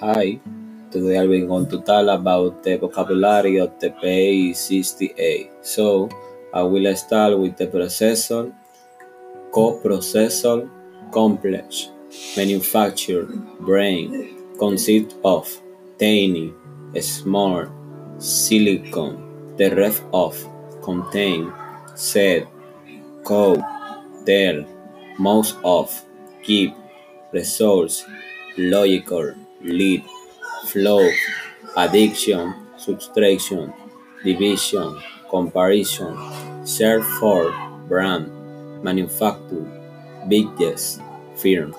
Hi, today we're going to talk about the vocabulary of the page 68. So, I will start with the processor, coprocessor, complex, manufacture, brain, consist of, tiny, small, silicon, the ref of, contain, set, code, tell, most of, keep, resource, logical, lead, flow, addiction, subtraction, division, comparison, share for, brand, manufacture, biggest, firm.